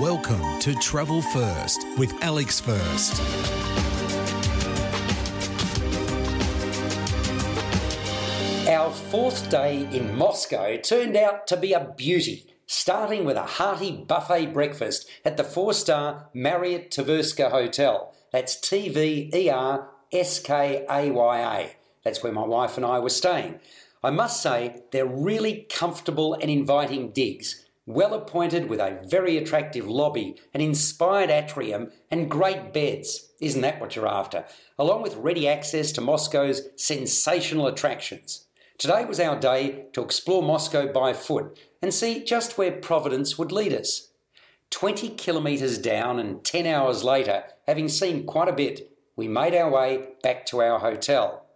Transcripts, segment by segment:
Welcome to Travel First with Alex First. Our fourth day in Moscow turned out to be a beauty, starting with a hearty buffet breakfast at the four star Marriott Tverskaya Hotel. That's T V E R S K A Y A. That's where my wife and I were staying. I must say, they're really comfortable and inviting digs, well appointed with a very attractive lobby, an inspired atrium, and great beds. Isn't that what you're after? Along with ready access to Moscow's sensational attractions. Today was our day to explore Moscow by foot and see just where Providence would lead us. 20 kilometres down and 10 hours later, having seen quite a bit, we made our way back to our hotel.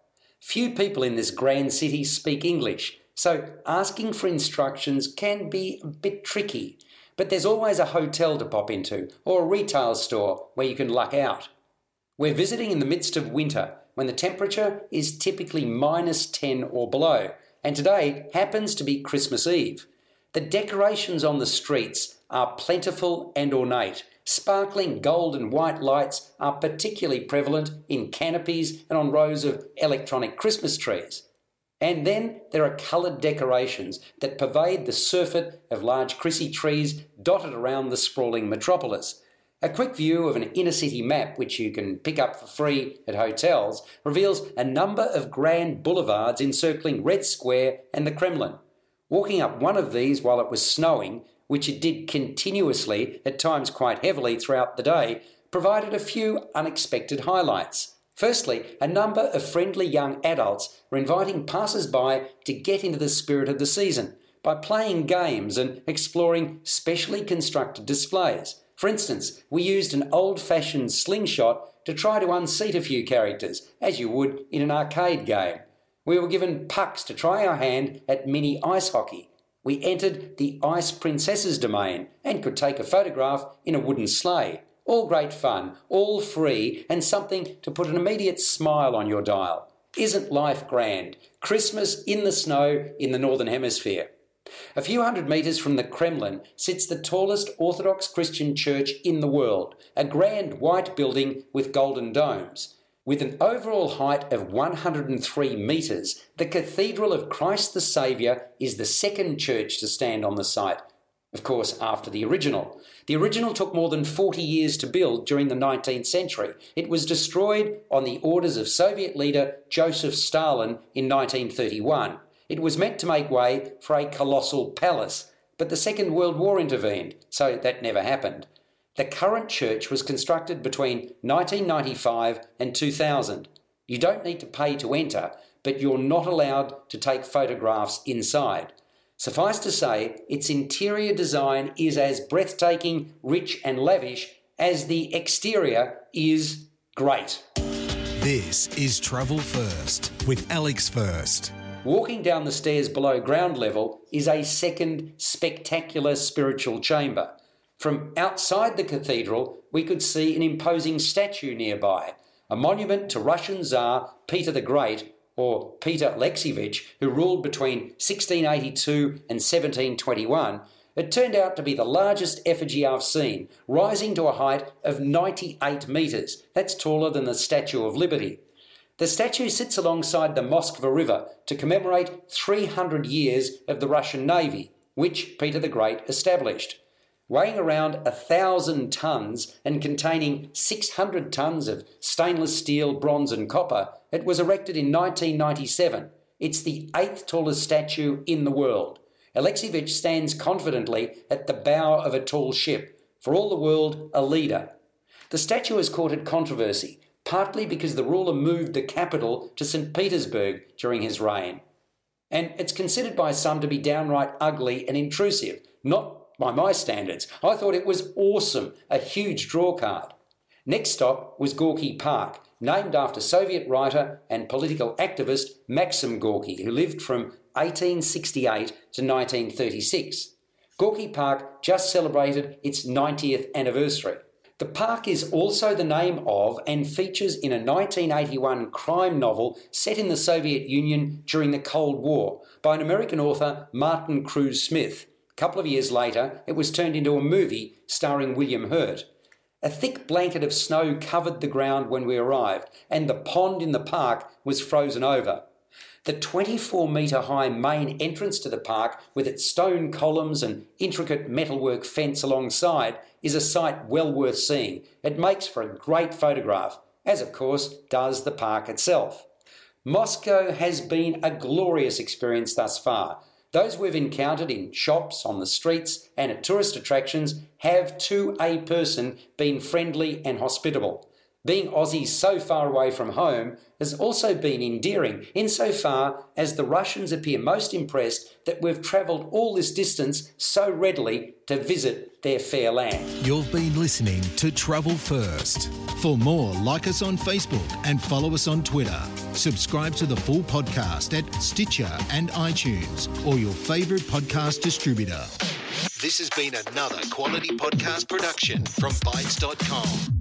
Few people in this grand city speak English, so asking for instructions can be a bit tricky. But there's always a hotel to pop into or a retail store where you can luck out. We're visiting in the midst of winter when the temperature is typically minus 10 or below, and today happens to be Christmas Eve. The decorations on the streets are plentiful and ornate. Sparkling gold and white lights are particularly prevalent in canopies and on rows of electronic Christmas trees. And then there are coloured decorations that pervade the surfeit of large Chrissy trees dotted around the sprawling metropolis. A quick view of an inner city map, which you can pick up for free at hotels, reveals a number of grand boulevards encircling Red Square and the Kremlin. Walking up one of these while it was snowing, which it did continuously, at times quite heavily throughout the day, provided a few unexpected highlights. Firstly, a number of friendly young adults were inviting passers by to get into the spirit of the season by playing games and exploring specially constructed displays. For instance, we used an old fashioned slingshot to try to unseat a few characters, as you would in an arcade game. We were given pucks to try our hand at mini ice hockey. We entered the Ice Princess's domain and could take a photograph in a wooden sleigh. All great fun, all free, and something to put an immediate smile on your dial. Isn't life grand? Christmas in the snow in the Northern Hemisphere. A few hundred metres from the Kremlin sits the tallest Orthodox Christian church in the world, a grand white building with golden domes. With an overall height of 103 metres, the Cathedral of Christ the Saviour is the second church to stand on the site. Of course, after the original. The original took more than 40 years to build during the 19th century. It was destroyed on the orders of Soviet leader Joseph Stalin in 1931. It was meant to make way for a colossal palace, but the Second World War intervened, so that never happened. The current church was constructed between 1995 and 2000. You don't need to pay to enter, but you're not allowed to take photographs inside. Suffice to say, its interior design is as breathtaking, rich, and lavish as the exterior is great. This is Travel First with Alex First. Walking down the stairs below ground level is a second spectacular spiritual chamber. From outside the cathedral, we could see an imposing statue nearby, a monument to Russian Tsar Peter the Great, or Peter Alexievich, who ruled between 1682 and 1721. It turned out to be the largest effigy I've seen, rising to a height of 98 metres. That's taller than the Statue of Liberty. The statue sits alongside the Moskva River to commemorate 300 years of the Russian Navy, which Peter the Great established. Weighing around a thousand tons and containing 600 tons of stainless steel, bronze, and copper, it was erected in 1997. It's the eighth tallest statue in the world. Alexievich stands confidently at the bow of a tall ship, for all the world a leader. The statue has courted controversy, partly because the ruler moved the capital to St. Petersburg during his reign. And it's considered by some to be downright ugly and intrusive, not by my standards. I thought it was awesome, a huge draw card. Next stop was Gorky Park, named after Soviet writer and political activist Maxim Gorky, who lived from 1868 to 1936. Gorky Park just celebrated its 90th anniversary. The park is also the name of and features in a 1981 crime novel set in the Soviet Union during the Cold War by an American author, Martin Cruz Smith. Couple of years later, it was turned into a movie starring William Hurt. A thick blanket of snow covered the ground when we arrived, and the pond in the park was frozen over. The 24 metre high main entrance to the park, with its stone columns and intricate metalwork fence alongside, is a sight well worth seeing. It makes for a great photograph, as of course does the park itself. Moscow has been a glorious experience thus far. Those we've encountered in shops, on the streets, and at tourist attractions have, to a person, been friendly and hospitable. Being Aussies so far away from home has also been endearing insofar as the Russians appear most impressed that we've travelled all this distance so readily to visit their fair land. You've been listening to Travel First. For more, like us on Facebook and follow us on Twitter. Subscribe to the full podcast at Stitcher and iTunes or your favourite podcast distributor. This has been another quality podcast production from Bytes.com.